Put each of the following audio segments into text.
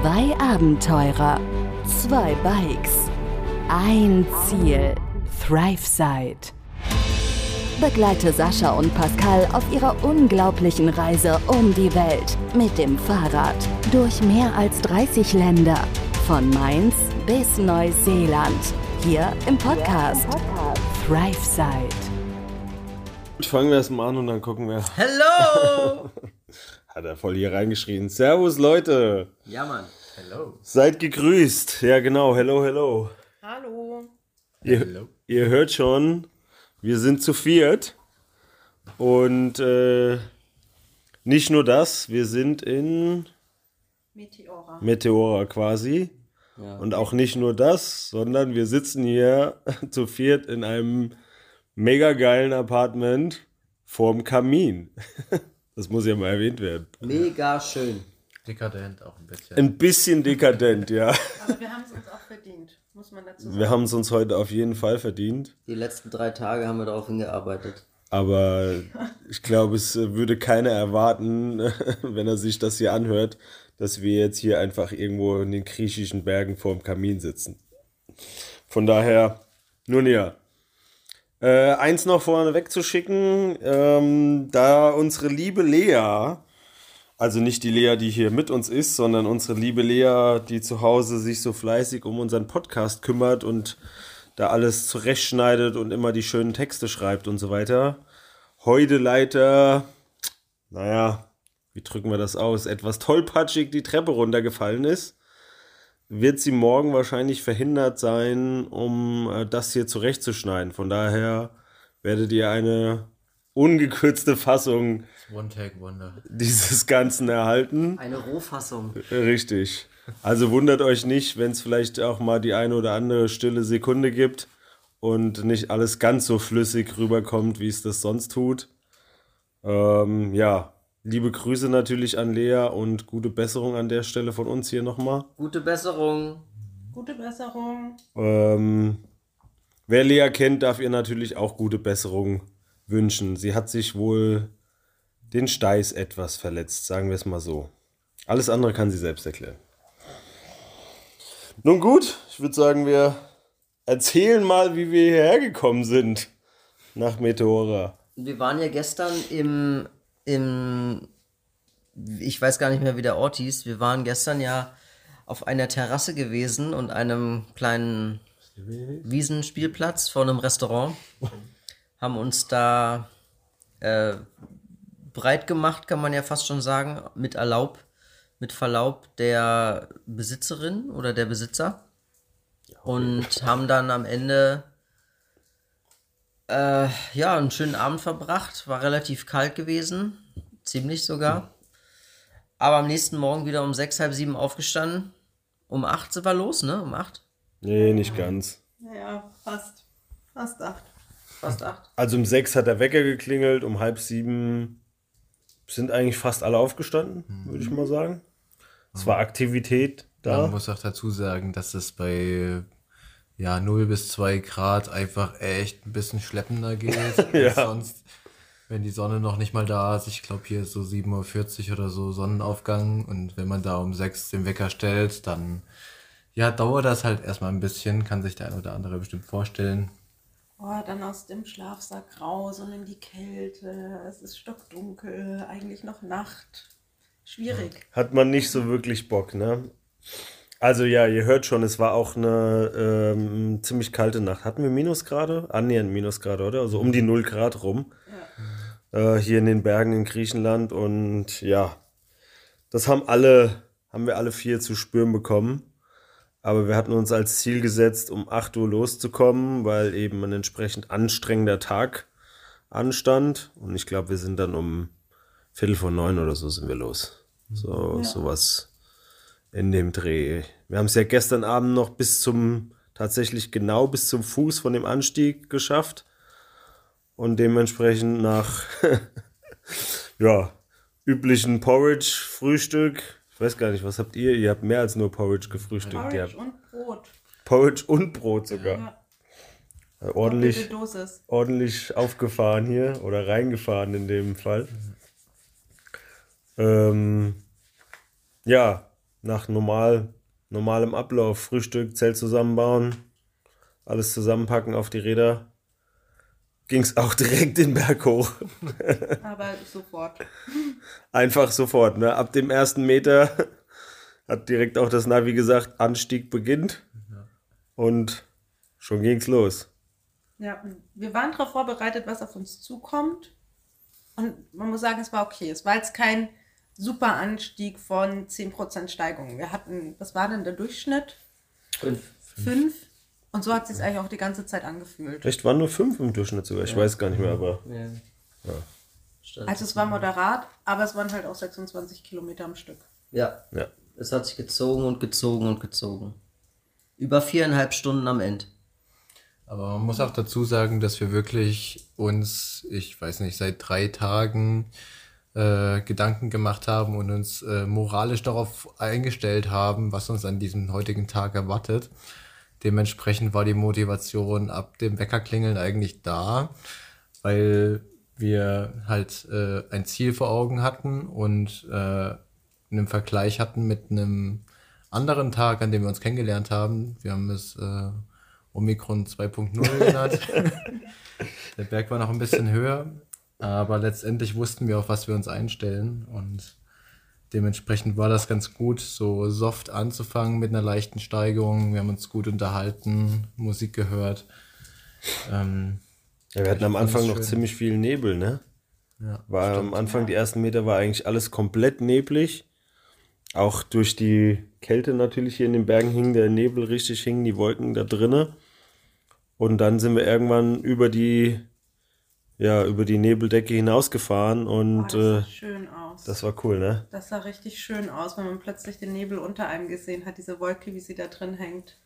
Zwei Abenteurer, zwei Bikes, ein Ziel, ThriveSide. Begleite Sascha und Pascal auf ihrer unglaublichen Reise um die Welt mit dem Fahrrad durch mehr als 30 Länder, von Mainz bis Neuseeland, hier im Podcast ThriveSide. Fangen wir erstmal an und dann gucken wir. Hello! Hat er voll hier reingeschrien. Servus Leute! ja, Mann. Hello. Seid gegrüßt. Ja, genau. Hello, hello. Hallo. Ihr, ihr hört schon, wir sind zu viert. Und äh, nicht nur das, wir sind in Meteora. Meteora quasi. Ja. Und auch nicht nur das, sondern wir sitzen hier zu viert in einem mega geilen Apartment vorm Kamin. Das muss ja mal erwähnt werden. Mega schön. Dekadent auch ein bisschen. Ein bisschen dekadent, ja. Aber wir haben es uns auch verdient, muss man dazu sagen. Wir haben es uns heute auf jeden Fall verdient. Die letzten drei Tage haben wir darauf hingearbeitet. Aber ich glaube, es würde keiner erwarten, wenn er sich das hier anhört, dass wir jetzt hier einfach irgendwo in den griechischen Bergen vorm Kamin sitzen. Von daher, nun ja. Äh, eins noch vorne wegzuschicken, ähm, da unsere liebe Lea, also nicht die Lea, die hier mit uns ist, sondern unsere liebe Lea, die zu Hause sich so fleißig um unseren Podcast kümmert und da alles zurechtschneidet und immer die schönen Texte schreibt und so weiter. Heute leider, naja, wie drücken wir das aus, etwas tollpatschig die Treppe runtergefallen ist, wird sie morgen wahrscheinlich verhindert sein, um äh, das hier zurechtzuschneiden. Von daher werdet ihr eine ungekürzte Fassung dieses Ganzen erhalten. Eine Rohfassung. Richtig. Also wundert euch nicht, wenn es vielleicht auch mal die eine oder andere stille Sekunde gibt und nicht alles ganz so flüssig rüberkommt, wie es das sonst tut. Ähm, ja, liebe Grüße natürlich an Lea und gute Besserung an der Stelle von uns hier nochmal. Gute Besserung. Gute Besserung. Ähm, wer Lea kennt, darf ihr natürlich auch gute Besserung wünschen. Sie hat sich wohl den Steiß etwas verletzt, sagen wir es mal so. Alles andere kann sie selbst erklären. Nun gut, ich würde sagen, wir erzählen mal, wie wir hierher gekommen sind nach Meteora. Wir waren ja gestern im, im, ich weiß gar nicht mehr, wie der Ort hieß. Wir waren gestern ja auf einer Terrasse gewesen und einem kleinen Wiesenspielplatz vor einem Restaurant. Haben uns da äh, breit gemacht, kann man ja fast schon sagen, mit Erlaub, mit Verlaub der Besitzerin oder der Besitzer. Und haben dann am Ende äh, ja, einen schönen Abend verbracht. War relativ kalt gewesen. Ziemlich sogar. Aber am nächsten Morgen wieder um sechs, halb sieben aufgestanden. Um acht sind wir los, ne? Um acht? Nee, nicht ganz. Naja, fast. Fast acht. Fast acht. Also um sechs hat der Wecker geklingelt, um halb sieben sind eigentlich fast alle aufgestanden, würde ich mal sagen. Es war Aktivität da. Man muss auch dazu sagen, dass es bei ja, 0 bis 2 Grad einfach echt ein bisschen schleppender geht. Ja. Sonst, wenn die Sonne noch nicht mal da ist. Ich glaube, hier ist so 7.40 Uhr oder so Sonnenaufgang. Und wenn man da um 6 den Wecker stellt, dann ja, dauert das halt erstmal ein bisschen. Kann sich der ein oder andere bestimmt vorstellen. Oh, dann aus dem Schlafsack raus und in die Kälte. Es ist stockdunkel, eigentlich noch Nacht. Schwierig. Hat man nicht so wirklich Bock, ne? Also ja, ihr hört schon, es war auch eine ähm, ziemlich kalte Nacht. Hatten wir Minusgrade? Annähernd Minusgrade, oder? Also um die 0 Grad rum. Äh, hier in den Bergen in Griechenland. Und ja, das haben alle, haben wir alle vier zu spüren bekommen. Aber wir hatten uns als Ziel gesetzt, um 8 Uhr loszukommen, weil eben ein entsprechend anstrengender Tag anstand. Und ich glaube, wir sind dann um Viertel vor neun oder so sind wir los. So, sowas in dem Dreh. Wir haben es ja gestern Abend noch bis zum, tatsächlich genau bis zum Fuß von dem Anstieg geschafft. Und dementsprechend nach, ja, üblichen Porridge-Frühstück. Ich weiß gar nicht, was habt ihr? Ihr habt mehr als nur Porridge gefrühstückt. Porridge und Brot. Porridge und Brot sogar. Ja. Ordentlich, Doppelte Dosis. ordentlich aufgefahren hier oder reingefahren in dem Fall. Ähm, ja, nach normal, normalem Ablauf, Frühstück, Zelt zusammenbauen, alles zusammenpacken auf die Räder, ging es auch direkt den Berg hoch. Aber sofort. Einfach sofort, ne? Ab dem ersten Meter hat direkt auch das Navi gesagt, Anstieg beginnt. Und schon ging's los. Ja, wir waren darauf vorbereitet, was auf uns zukommt. Und man muss sagen, es war okay. Es war jetzt kein super Anstieg von 10% Steigung. Wir hatten, was war denn der Durchschnitt? Fünf. Fünf. Und so hat es sich eigentlich auch die ganze Zeit angefühlt. Echt, waren nur fünf im Durchschnitt sogar. Ich weiß gar nicht mehr, aber Ja. Stand- Also es war moderat, aber es waren halt auch 26 Kilometer am Stück. ja. ja. Es hat sich gezogen und gezogen und gezogen. Über viereinhalb Stunden am Ende. Aber man muss auch dazu sagen, dass wir wirklich uns, ich weiß nicht, seit drei Tagen äh, Gedanken gemacht haben und uns äh, moralisch darauf eingestellt haben, was uns an diesem heutigen Tag erwartet. Dementsprechend war die Motivation ab dem Weckerklingeln eigentlich da, weil wir halt äh, ein Ziel vor Augen hatten und äh, einen Vergleich hatten mit einem anderen Tag, an dem wir uns kennengelernt haben. Wir haben es äh, Omikron 2.0 genannt. Der Berg war noch ein bisschen höher, aber letztendlich wussten wir, auf was wir uns einstellen und dementsprechend war das ganz gut, so soft anzufangen mit einer leichten Steigerung. Wir haben uns gut unterhalten, Musik gehört. Ähm, ja wir hatten am Anfang noch ziemlich viel Nebel, ne? ja, War am Anfang, die ersten Meter war eigentlich alles komplett neblig. Auch durch die Kälte natürlich hier in den Bergen hing der Nebel richtig, hingen die Wolken da drinne. Und dann sind wir irgendwann über die, ja, über die Nebeldecke hinausgefahren und das äh, sah schön aus. das war cool, ne? Das sah richtig schön aus, wenn man plötzlich den Nebel unter einem gesehen hat, diese Wolke, wie sie da drin hängt.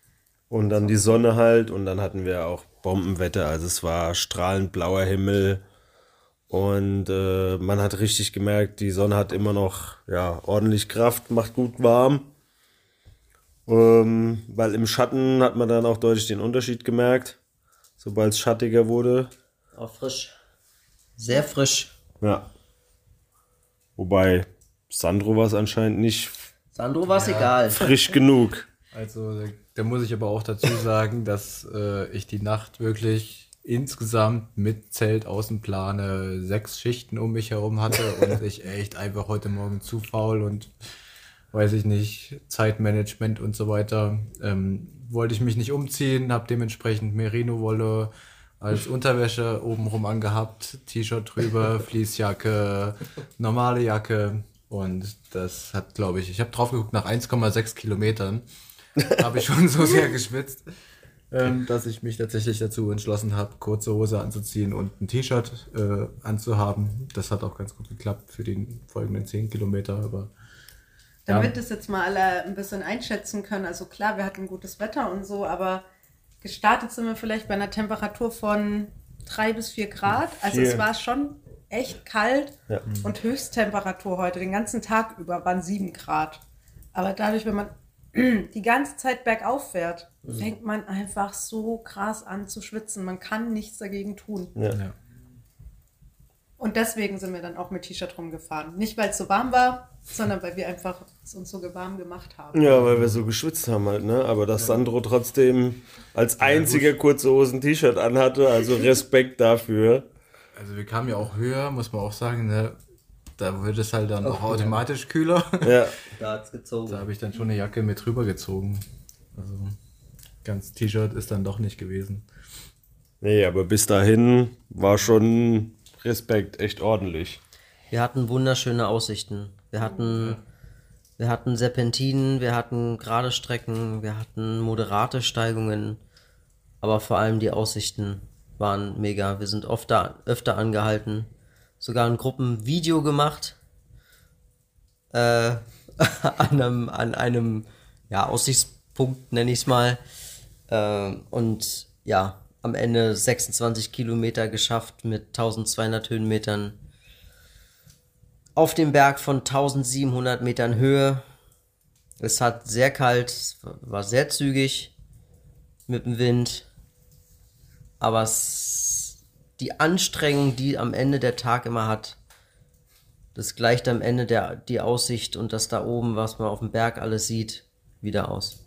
Und dann die Sonne halt und dann hatten wir auch Bombenwetter, also es war strahlend blauer Himmel und äh, man hat richtig gemerkt, die Sonne hat immer noch ja, ordentlich Kraft, macht gut warm. Ähm, weil im Schatten hat man dann auch deutlich den Unterschied gemerkt, sobald es schattiger wurde. Auch frisch. Sehr frisch. Ja. Wobei Sandro war es anscheinend nicht Sandro war es egal. frisch genug. Also da, da muss ich aber auch dazu sagen, dass äh, ich die Nacht wirklich insgesamt mit Zelt Außenplane sechs Schichten um mich herum hatte und ich echt einfach heute Morgen zu faul und weiß ich nicht, Zeitmanagement und so weiter. Ähm, wollte ich mich nicht umziehen, habe dementsprechend Merino-Wolle als Unterwäsche obenrum angehabt, T-Shirt drüber, Fließjacke, normale Jacke und das hat, glaube ich, ich habe drauf geguckt, nach 1,6 Kilometern habe ich schon so sehr geschwitzt, ähm, dass ich mich tatsächlich dazu entschlossen habe, kurze Hose anzuziehen und ein T-Shirt äh, anzuhaben. Das hat auch ganz gut geklappt für die folgenden 10 Kilometer, aber Damit das jetzt mal alle ein bisschen einschätzen können. Also klar, wir hatten gutes Wetter und so, aber gestartet sind wir vielleicht bei einer Temperatur von drei bis vier Grad. Also es war schon echt kalt Ja. und Höchsttemperatur heute den ganzen Tag über waren sieben Grad. Aber dadurch, wenn man die ganze Zeit bergauf fährt, fängt man einfach so krass an zu schwitzen. Man kann nichts dagegen tun. Ja. ja. Und deswegen sind wir dann auch mit T-Shirt rumgefahren. Nicht, weil es so warm war, sondern weil wir einfach es uns so warm gemacht haben. Ja, weil wir so geschwitzt haben halt, ne? Aber dass Sandro trotzdem als einziger kurze Hosen T-Shirt anhatte, also Respekt dafür. Also wir kamen ja auch höher, muss man auch sagen, ne? Da wird es halt dann auch automatisch kühler. Ja, Da hat's gezogen. Da habe ich dann schon eine Jacke mit drüber gezogen. Also ganz T-Shirt ist dann doch nicht gewesen. nee, aber bis dahin war schon Respekt, echt ordentlich. Wir hatten wunderschöne Aussichten. Wir hatten, wir hatten Serpentinen, wir hatten gerade Strecken, wir hatten moderate Steigungen, aber vor allem die Aussichten waren mega. Wir sind oft da, öfter angehalten, sogar in Gruppen Video gemacht, äh, an einem, an einem ja, Aussichtspunkt nenne ich es mal. Äh, und ja, am Ende 26 Kilometer geschafft mit 1200 Höhenmetern auf dem Berg von 1700 Metern Höhe. Es hat sehr kalt, war sehr zügig mit dem Wind. Aber es, die Anstrengung, die am Ende der Tag immer hat, das gleicht am Ende der, die Aussicht und das da oben, was man auf dem Berg alles sieht, wieder aus.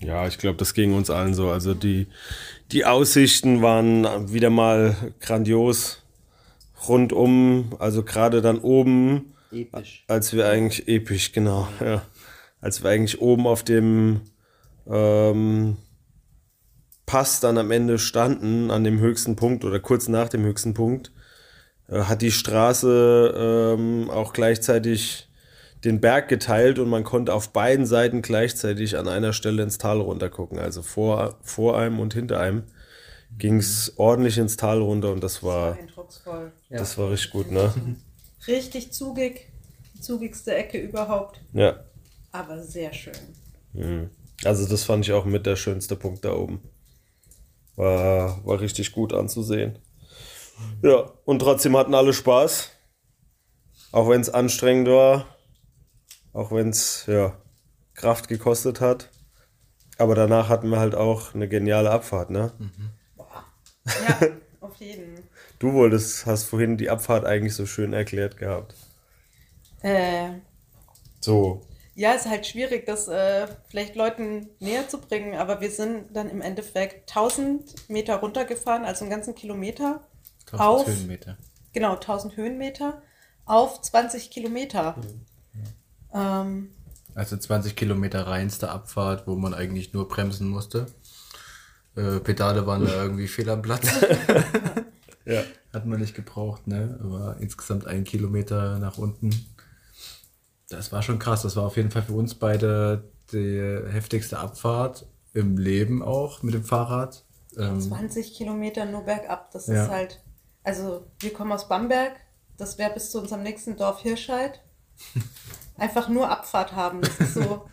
Ja, ich glaube, das ging uns allen so. Also die, die Aussichten waren wieder mal grandios rundum, also gerade dann oben, Episch. als wir eigentlich episch, genau, ja, als wir eigentlich oben auf dem ähm, Pass dann am Ende standen, an dem höchsten Punkt oder kurz nach dem höchsten Punkt, äh, hat die Straße ähm, auch gleichzeitig den Berg geteilt und man konnte auf beiden Seiten gleichzeitig an einer Stelle ins Tal runtergucken. Also vor, vor einem und hinter einem ging es ordentlich ins Tal runter und das war, Eindrucksvoll. das war richtig gut, ne? Richtig zugig. Die zugigste Ecke überhaupt. Ja. Aber sehr schön. Mhm. Also das fand ich auch mit der schönste Punkt da oben. War, war richtig gut anzusehen. Ja, und trotzdem hatten alle Spaß. Auch wenn es anstrengend war. Auch wenn es ja, Kraft gekostet hat. Aber danach hatten wir halt auch eine geniale Abfahrt, ne? Ja, auf jeden. Du wolltest, hast vorhin die Abfahrt eigentlich so schön erklärt gehabt. Äh, So. ja, ist halt schwierig, das äh, vielleicht Leuten näher zu bringen, aber wir sind dann im Endeffekt 1000 Meter runtergefahren, also einen ganzen Kilometer. 1000 Auf. Höhenmeter. Genau, 1000 Höhenmeter auf 20 Kilometer. Ähm, Also 20 Kilometer reinste Abfahrt, wo man eigentlich nur bremsen musste. Äh, Pedale waren da irgendwie fehl am Platz. Ja. Hat man nicht gebraucht, ne? Aber insgesamt ein Kilometer nach unten. Das war schon krass. Das war auf jeden Fall für uns beide die heftigste Abfahrt im Leben auch mit dem Fahrrad. Ähm, 20 Kilometer nur bergab, das Ja. ist halt, also wir kommen aus Bamberg, das wäre bis zu unserem nächsten Dorf Hirscheid. Einfach nur Abfahrt haben, das ist so,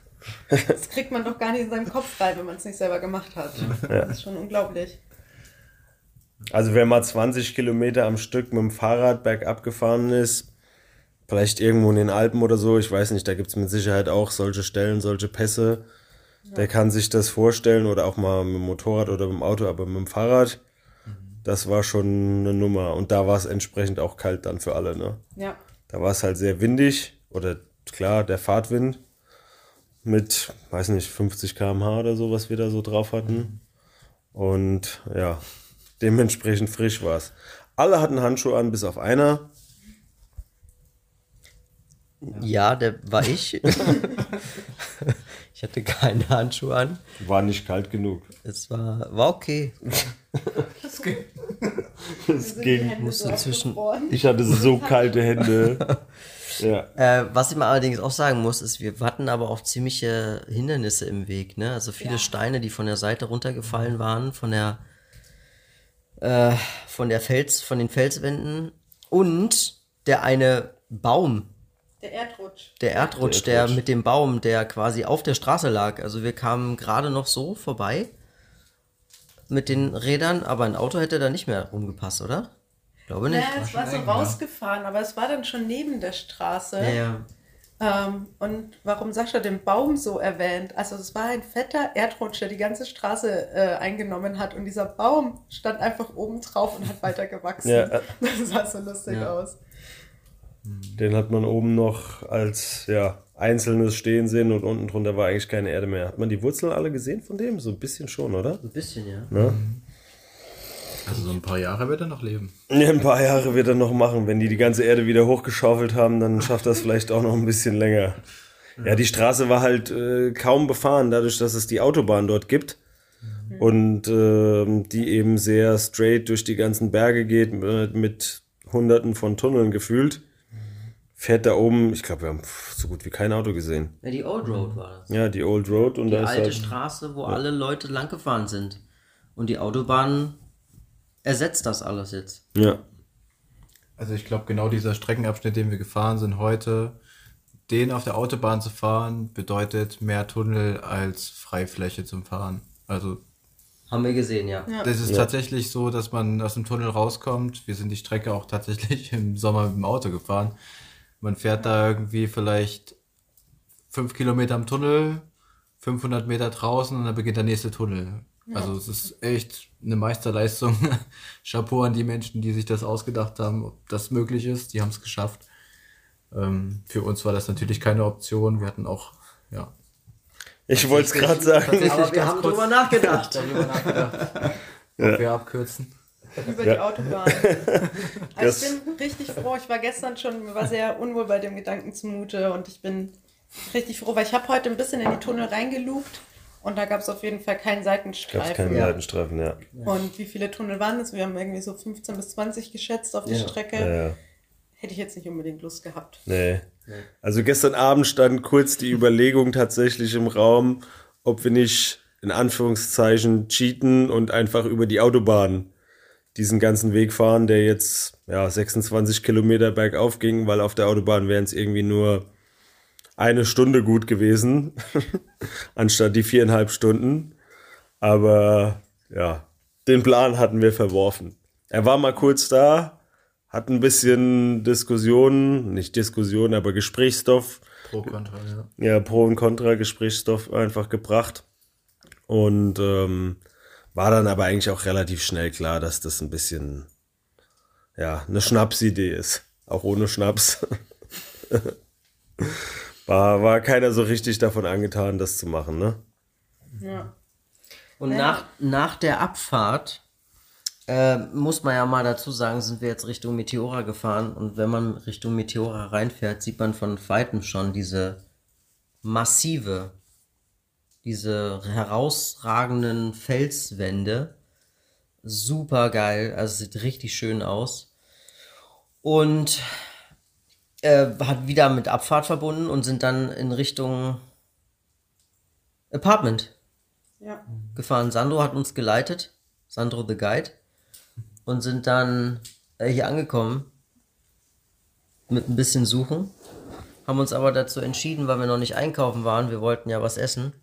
das kriegt man doch gar nicht in seinen Kopf rein, wenn man es nicht selber gemacht hat. Das ist schon unglaublich. Also wer mal 20 Kilometer am Stück mit dem Fahrrad bergab gefahren ist, vielleicht irgendwo in den Alpen oder so, ich weiß nicht, da gibt es mit Sicherheit auch solche Stellen, solche Pässe. Der kann sich das vorstellen oder auch mal mit dem Motorrad oder mit dem Auto, aber mit dem Fahrrad, das war schon eine Nummer. Und da war es entsprechend auch kalt dann für alle. Ne? Ja, Da war es halt sehr windig oder klar, der Fahrtwind mit, weiß nicht, 50 km/h oder so, was wir da so drauf hatten. Und ja, dementsprechend frisch war es. Alle hatten Handschuhe an, bis auf einer. Ja, der war ich. ich hatte keine Handschuhe an. War nicht kalt genug. Es war, war okay. Es ging. Musste zwischen, Ich hatte so kalte Hände. Ja. Äh, was ich mal allerdings auch sagen muss, ist, wir hatten aber auch ziemliche Hindernisse im Weg, ne? Also viele Ja. Steine, die von der Seite runtergefallen waren, von der, äh, von der Fels, von den Felswänden und der eine Baum, der Erdrutsch. der Erdrutsch, Der der, Erdrutsch. mit dem Baum, der quasi auf der Straße lag. Also wir kamen gerade noch so vorbei mit den Rädern, aber ein Auto hätte da nicht mehr rumgepasst, oder? Glaube nicht. Ja, es war so rausgefahren, aber es war dann schon neben der Straße. Ja, ja. Ähm, und warum Sascha den Baum so erwähnt? Also es war ein fetter Erdrutsch, der die ganze Straße äh, eingenommen hat und dieser Baum stand einfach oben drauf und hat weiter gewachsen. Ja, äh. Das sah so lustig Ja. aus. Den hat man oben noch als ja, einzelnes stehen sehen und unten drunter war eigentlich keine Erde mehr. Hat man die Wurzeln alle gesehen von dem? So ein bisschen schon, oder? Ein bisschen, ja. Ne? Also so ein paar Jahre wird er noch leben. Ja, ein paar Jahre wird er noch machen. Wenn die die ganze Erde wieder hochgeschaufelt haben, dann schafft das vielleicht auch noch ein bisschen länger. Ja, die Straße war halt äh, kaum befahren, dadurch, dass es die Autobahn dort gibt. Und ähm, die eben sehr straight durch die ganzen Berge geht, mit, mit hunderten von Tunneln gefühlt. Fährt da oben, ich glaube, wir haben so gut wie kein Auto gesehen. Ja, die Old Road war das. Ja, die Old Road und Die da ist alte halt, Straße, wo alle Leute lang gefahren sind. Und die Autobahn ersetzt das alles jetzt. ja, Also ich glaube, genau dieser Streckenabschnitt, den wir gefahren sind heute, den auf der Autobahn zu fahren, bedeutet mehr Tunnel als Freifläche zum Fahren. Also Haben wir gesehen, ja. das ist tatsächlich so, dass man aus dem Tunnel rauskommt. Wir sind die Strecke auch tatsächlich im Sommer mit dem Auto gefahren. Man fährt da irgendwie vielleicht fünf Kilometer am Tunnel, 500 Meter draußen und dann beginnt der nächste Tunnel. Also es ist echt eine Meisterleistung. Chapeau an die Menschen, die sich das ausgedacht haben, ob das möglich ist. Die haben es geschafft. Ähm, für uns war das natürlich keine Option. Wir hatten auch, ja. Ich wollte es gerade sagen. Aber wir haben drüber nachgedacht. darüber nachgedacht. Ob wir abkürzen. über die Autobahn. Also ich bin richtig froh. Ich war gestern schon, mir war sehr unwohl bei dem Gedanken zumute und ich bin richtig froh, weil ich habe heute ein bisschen in die Tunnel reingelugt und da gab es auf jeden Fall keinen Gab es Seitenstreifen. keinen Ja. Seitenstreifen, ja. Und wie viele Tunnel waren es? Wir haben irgendwie so 15 bis 20 geschätzt auf die Ja. Strecke. ja, ja. Hätte ich jetzt nicht unbedingt Lust gehabt. Nee. Also gestern Abend stand kurz die Überlegung tatsächlich im Raum, ob wir nicht in Anführungszeichen cheaten und einfach über die Autobahn diesen ganzen Weg fahren, der jetzt ja 26 Kilometer bergauf ging, weil auf der Autobahn wären es irgendwie nur eine Stunde gut gewesen, anstatt die viereinhalb Stunden. Aber ja, den Plan hatten wir verworfen. Er war mal kurz da, hat ein bisschen Diskussionen, nicht Diskussion, aber Gesprächsstoff, Pro Kontra, ja. ja, Pro und Contra Gesprächsstoff einfach gebracht. Und ähm, war dann aber eigentlich auch relativ schnell klar, dass das ein bisschen ja, eine Schnapsidee ist. Auch ohne Schnaps. war, war keiner so richtig davon angetan, das zu machen, ne? Ja. Und Ja. nach, nach der Abfahrt äh, muss man ja mal dazu sagen, sind wir jetzt Richtung Meteora gefahren. Und wenn man Richtung Meteora reinfährt, sieht man von weitem schon diese massive, diese herausragenden Felswände. Super geil, also sieht richtig schön aus. Und äh, hat wieder mit Abfahrt verbunden und sind dann in Richtung Apartment Ja. gefahren. Sandro hat uns geleitet, Sandro the Guide, und sind dann äh, hier angekommen mit ein bisschen Suchen. Haben uns aber dazu entschieden, weil wir noch nicht einkaufen waren, wir wollten ja was essen.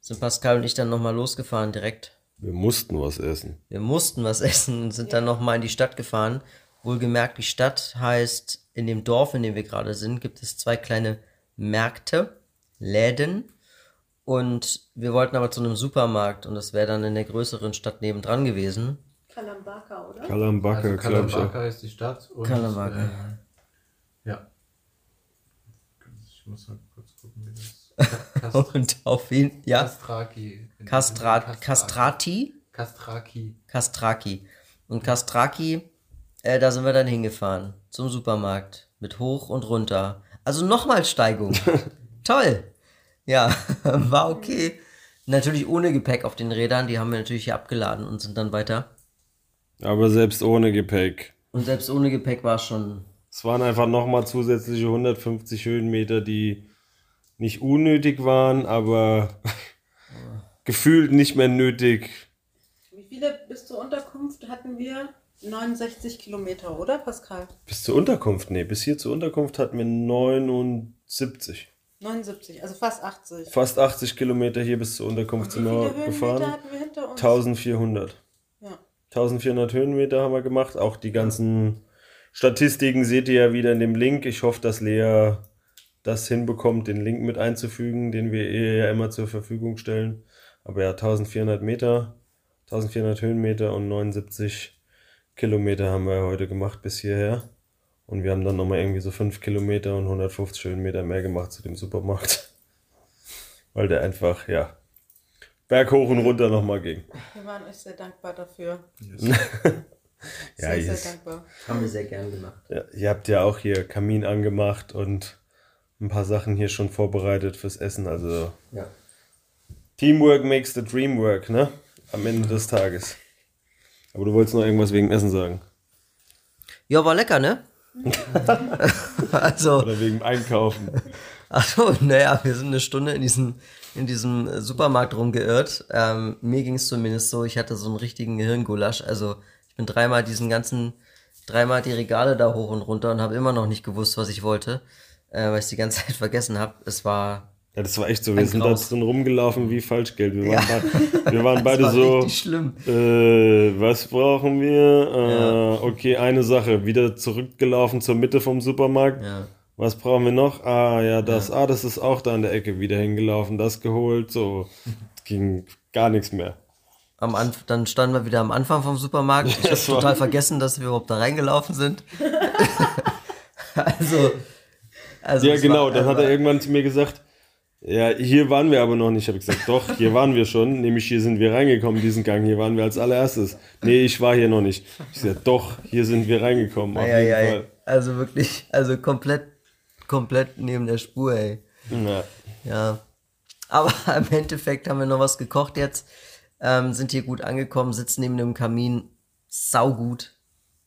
Sind Pascal und ich dann nochmal losgefahren direkt. Wir mussten was essen. Wir mussten was essen und sind dann nochmal in die Stadt gefahren. Wohlgemerkt, die Stadt heißt, in dem Dorf, in dem wir gerade sind, gibt es zwei kleine Märkte, Läden. Und wir wollten aber zu einem Supermarkt und das wäre dann in der größeren Stadt nebendran gewesen. Kalambaka, oder? Kalambaka, Also. Kalambaka ist die Stadt. Und, Kalambaka. Äh, ja. Ich muss mal kurz gucken, wie das. Kast Und auf ihn, ja, Kastraki. Kastrat, Kastrati, Kastraki. Kastraki. Und Kastraki, äh, da sind wir dann hingefahren zum Supermarkt mit hoch und runter. Also nochmal Steigung. Toll. Ja, war okay. Natürlich ohne Gepäck auf den Rädern, die haben wir natürlich hier abgeladen und sind dann weiter. Aber selbst ohne Gepäck. Und selbst ohne Gepäck war es schon. Es waren einfach nochmal zusätzliche 150 Höhenmeter, die nicht unnötig waren, aber gefühlt nicht mehr nötig. Wie viele bis zur Unterkunft hatten wir? 69 Kilometer, oder Pascal? Bis zur Unterkunft, nee, bis hier zur Unterkunft hatten wir 79. 79, also fast 80. Fast 80 Kilometer hier bis zur Unterkunft Wie sind viele wir Höhenmeter gefahren. hatten wir hinter uns? 1400. Ja. 1400 Höhenmeter haben wir gemacht. Auch die ganzen Statistiken seht ihr ja wieder in dem Link. Ich hoffe, dass Lea das hinbekommt, den Link mit einzufügen, den wir ihr ja immer zur Verfügung stellen. Aber ja, 1400 Meter, 1400 Höhenmeter und 79 Kilometer haben wir heute gemacht bis hierher. Und wir haben dann nochmal irgendwie so 5 Kilometer und 150 Höhenmeter mehr gemacht zu dem Supermarkt. Weil der einfach, ja, berghoch und runter nochmal ging. Wir waren euch sehr dankbar dafür. Ja, Sehr, sehr yes. dankbar. Haben wir sehr gern gemacht. Ja, ihr habt ja auch hier Kamin angemacht und ein paar Sachen hier schon vorbereitet fürs Essen. Also Ja. Teamwork makes the dream work, ne? Am Ende des Tages. Aber du wolltest noch irgendwas wegen Essen sagen. Ja, war lecker, ne? also, Oder wegen Einkaufen. Achso, naja, wir sind eine Stunde in diesem, in diesem Supermarkt rumgeirrt. Ähm, mir ging es zumindest so, ich hatte so einen richtigen Gehirngulasch. Also ich bin dreimal diesen ganzen, dreimal die Regale da hoch und runter und habe immer noch nicht gewusst, was ich wollte, äh, weil ich die ganze Zeit vergessen habe. Es war, Ja, das war echt so. Wir Ein sind Graus. da drin rumgelaufen wie Falschgeld. Wir waren, Ja. beid- wir waren beide war so. Äh, was brauchen wir? Äh, Okay, eine Sache. Wieder zurückgelaufen zur Mitte vom Supermarkt. ja. Was brauchen wir noch? Ah, ja, das. Ah, das ist auch da an der Ecke wieder hingelaufen. Das geholt. So, ging gar nichts mehr. am Anf dann standen wir wieder am Anfang vom Supermarkt. Ich habe total vergessen, dass wir überhaupt da reingelaufen sind. also, also Ja, genau. Dann hat er irgendwann zu mir gesagt, ja, hier waren wir aber noch nicht. Ich habe gesagt, doch, hier waren wir schon. Nämlich hier sind wir reingekommen, diesen Gang. Hier waren wir als allererstes. Nee, ich war hier noch nicht. Ich sage, doch, hier sind wir reingekommen. Ei, ei, ei. Also wirklich, also komplett, komplett neben der Spur, ey. Ja. Ja. Aber im Endeffekt haben wir noch was gekocht jetzt. Ähm, sind hier gut angekommen, sitzen neben dem Kamin, saugut,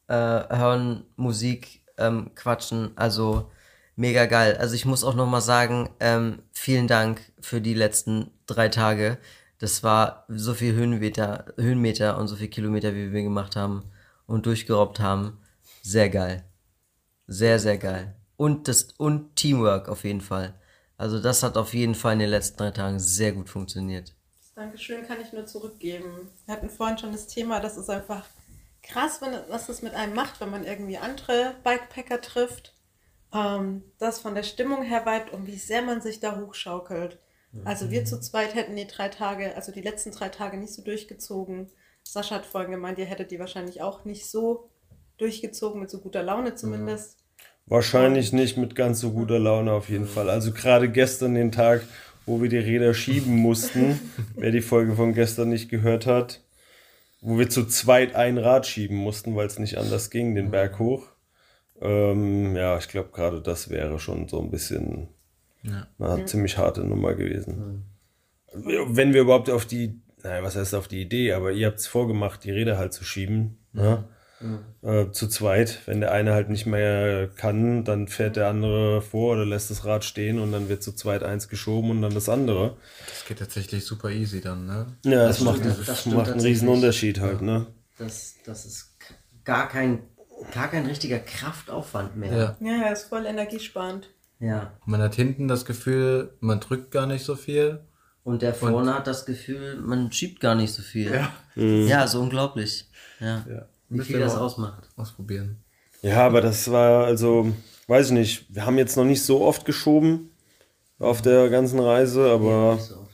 äh, hören Musik, ähm, quatschen, also mega geil. Also ich muss auch noch mal sagen, ähm, vielen Dank für die letzten drei Tage. Das war so viel Höhenmeter, Höhenmeter und so viel Kilometer, wie wir gemacht haben und durchgerobbt haben. Sehr geil. Sehr, sehr geil. Und das und Teamwork auf jeden Fall. Also das hat auf jeden Fall in den letzten drei Tagen sehr gut funktioniert. Dankeschön kann ich nur zurückgeben. Wir hatten vorhin schon das Thema, das ist einfach krass, wenn, was das mit einem macht, wenn man irgendwie andere Bikepacker trifft. Ähm, das von der Stimmung her weit und wie sehr man sich da hochschaukelt. Also wir zu zweit hätten die drei Tage, also die letzten drei Tage nicht so durchgezogen. Sascha hat vorhin gemeint, ihr hättet die wahrscheinlich auch nicht so durchgezogen, mit so guter Laune zumindest. Wahrscheinlich nicht mit ganz so guter Laune auf jeden Fall. Also gerade gestern den Tag, wo wir die Räder schieben mussten, wer die Folge von gestern nicht gehört hat, wo wir zu zweit ein Rad schieben mussten, weil es nicht anders ging, den Berg hoch. Ähm, ja, ich glaube gerade das wäre schon so ein bisschen eine ziemlich harte Nummer gewesen. Wenn wir überhaupt auf die, naja, was heißt auf die Idee, aber ihr habt es vorgemacht, die Räder halt zu schieben. Ne? Äh, zu zweit. Wenn der eine halt nicht mehr kann, dann fährt der andere vor oder lässt das Rad stehen und dann wird zu zweit eins geschoben und dann das andere. Das geht tatsächlich super easy dann, ne? Ja, das, macht, stimmt, das das macht einen riesen Unterschied halt, ne? Das, das ist gar kein, gar kein richtiger Kraftaufwand mehr. Ja. Ja, ja, ist voll energiesparend. ja. Man hat hinten das Gefühl, man drückt gar nicht so viel. Und der vorne hat das Gefühl, man schiebt gar nicht so viel. Ja. Ja, so unglaublich. Ja. Ja. Wie Müsst viel ihr das ausmacht. Ausprobieren. Ja, aber das war also, weiß ich nicht, wir haben jetzt noch nicht so oft geschoben auf der ganzen Reise, aber Nicht so oft, ne.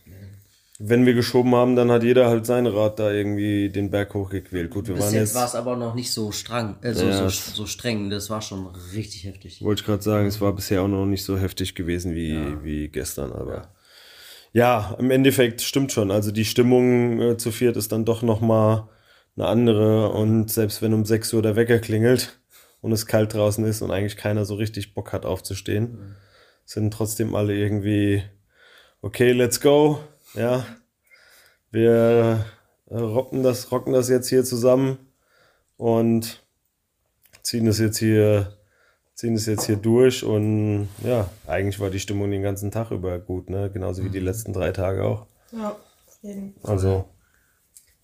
Wenn wir geschoben haben, dann hat jeder halt sein Rad da irgendwie den Berg hochgequält. Gut, wir Bis waren jetzt jetzt, war es aber noch nicht so streng, äh, so, Ja, so, so streng. Das war schon richtig heftig. wollte ich gerade sagen, es war bisher auch noch nicht so heftig gewesen wie, wie gestern, aber ja. im Endeffekt stimmt schon. Also die Stimmung äh, zu viert ist dann doch nochmal eine andere und selbst wenn um 6 Uhr der Wecker klingelt und es kalt draußen ist und eigentlich keiner so richtig Bock hat aufzustehen, sind trotzdem alle irgendwie okay, let's go, ja. Wir äh, rocken das, rocken das jetzt hier zusammen und ziehen es jetzt hier, ziehen es jetzt hier durch und ja, eigentlich war die Stimmung den ganzen Tag über gut, ne? Genauso wie die letzten drei Tage auch. Ja, auf jeden Fall. Also,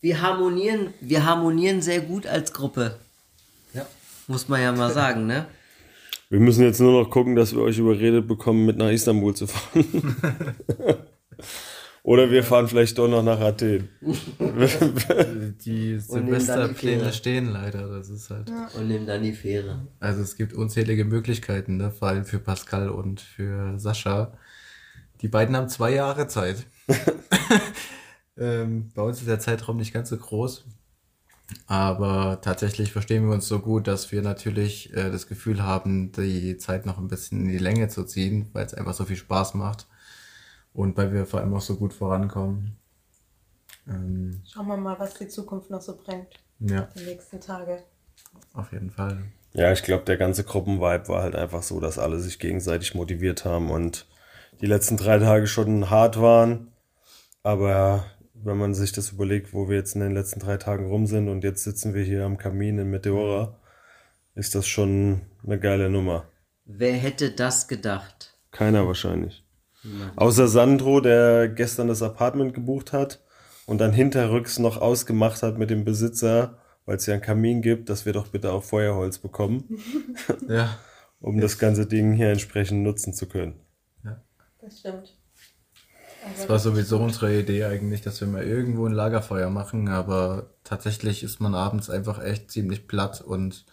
Wir harmonieren, wir harmonieren sehr gut als Gruppe. Ja. Muss man ja mal sagen, ne? wir müssen jetzt nur noch gucken, dass wir euch überredet bekommen, mit nach Istanbul zu fahren. Oder wir fahren vielleicht doch noch nach Athen. Die Fähre. stehen leider. Das ist halt. Und nehmen dann die Fähre. Also es gibt unzählige Möglichkeiten, ne? vor allem für Pascal und für Sascha. Die beiden haben zwei Jahre Zeit. ähm, bei uns ist der Zeitraum nicht ganz so groß. Aber tatsächlich verstehen wir uns so gut, dass wir natürlich äh, das Gefühl haben, die Zeit noch ein bisschen in die Länge zu ziehen, weil es einfach so viel Spaß macht. Und weil wir vor allem auch so gut vorankommen. Ähm, Schauen wir mal, was die Zukunft noch so bringt. ja, Die nächsten Tage. auf jeden Fall. Ja, ich glaube, der ganze Gruppenvibe war halt einfach so, dass alle sich gegenseitig motiviert haben und die letzten drei Tage schon hart waren. Aber wenn man sich das überlegt, wo wir jetzt in den letzten drei Tagen rum sind und jetzt sitzen wir hier am Kamin in Meteora, ist das schon eine geile Nummer. Wer hätte das gedacht? Keiner wahrscheinlich. Außer Sandro, der gestern das Apartment gebucht hat und dann hinterrücks noch ausgemacht hat mit dem Besitzer, weil es ja einen Kamin gibt, dass wir doch bitte auch Feuerholz bekommen, Ja. um das ganze Ding hier entsprechend nutzen zu können. Das stimmt. Das war sowieso unsere Idee eigentlich, dass wir mal irgendwo ein Lagerfeuer machen, aber tatsächlich ist man abends einfach echt ziemlich platt und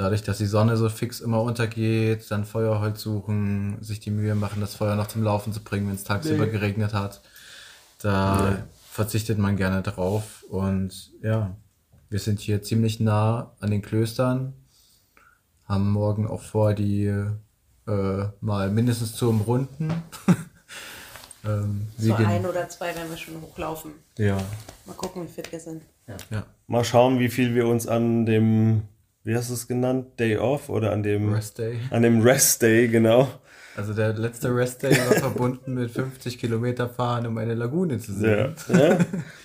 dadurch, dass die Sonne so fix immer untergeht, dann Feuerholz suchen, sich die Mühe machen, das Feuer noch zum Laufen zu bringen, wenn es tagsüber geregnet hat, da verzichtet man gerne drauf. Und ja, wir sind hier ziemlich nah an den Klöstern, haben morgen auch vor, die äh, mal mindestens zu umrunden. ähm, So ein oder zwei werden wir schon hochlaufen. ja, Mal gucken, wie fit wir sind. ja. Mal schauen, wie viel wir uns an dem, wie hast du es genannt, Day Off oder an dem Rest Day. an dem Rest Day, genau. Also der letzte Rest Day war verbunden mit 50 Kilometer fahren, um eine Lagune zu Ja. sehen. ja.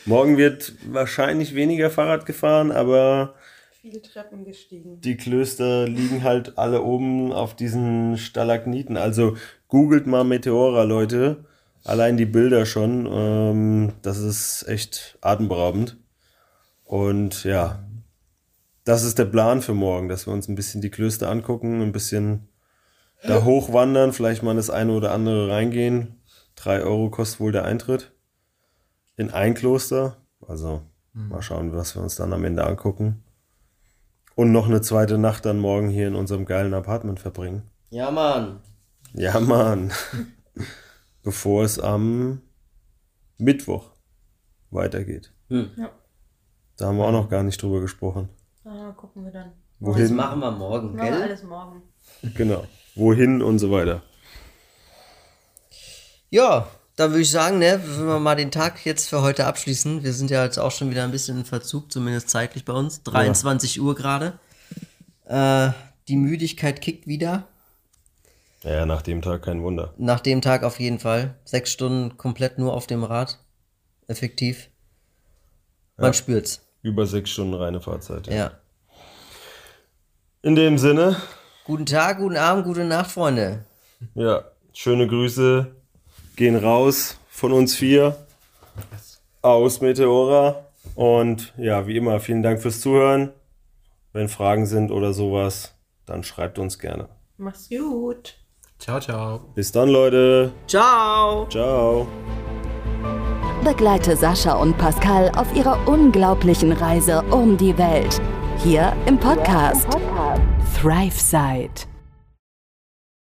Morgen wird wahrscheinlich weniger Fahrrad gefahren, aber Viele Treppen gestiegen. die Klöster liegen halt alle oben auf diesen Stalagniten. Also googelt mal Meteora, Leute. Allein die Bilder schon. Ähm, das ist echt atemberaubend. Und ja, das ist der Plan für morgen, dass wir uns ein bisschen die Klöster angucken, ein bisschen da hochwandern, vielleicht mal in das eine oder andere reingehen. Drei Euro kostet wohl der Eintritt in ein Kloster. Also mal schauen, was wir uns dann am Ende angucken. Und noch eine zweite Nacht dann morgen hier in unserem geilen Apartment verbringen. Ja, Mann. Ja, Mann. Bevor es am Mittwoch weitergeht. Hm. Ja. Da haben wir auch noch gar nicht drüber gesprochen. Ah, gucken wir dann. Das Wohin? machen wir morgen, Machen wir gell? alles morgen. Genau. Wohin und so weiter. Ja, dann würde ich sagen, ne, wenn wir mal den Tag jetzt für heute abschließen. Wir sind ja jetzt auch schon wieder ein bisschen in Verzug, zumindest zeitlich bei uns. 23 Uhr gerade. Äh, die Müdigkeit kickt wieder. Ja, nach dem Tag kein Wunder. Nach dem Tag auf jeden Fall. Sechs Stunden komplett nur auf dem Rad. Effektiv. Man spürt's. Über sechs Stunden reine Fahrzeit. Ja. In dem Sinne, Guten Tag, guten Abend, gute Nacht, Freunde. ja, schöne Grüße gehen raus von uns vier aus Meteora. Und ja, wie immer, vielen Dank fürs Zuhören. Wenn Fragen sind oder sowas, dann schreibt uns gerne. Mach's gut. Ciao, ciao. Bis dann, Leute. Ciao. Ciao. Begleite Sascha und Pascal auf ihrer unglaublichen Reise um die Welt. Hier im Podcast ThriveSide.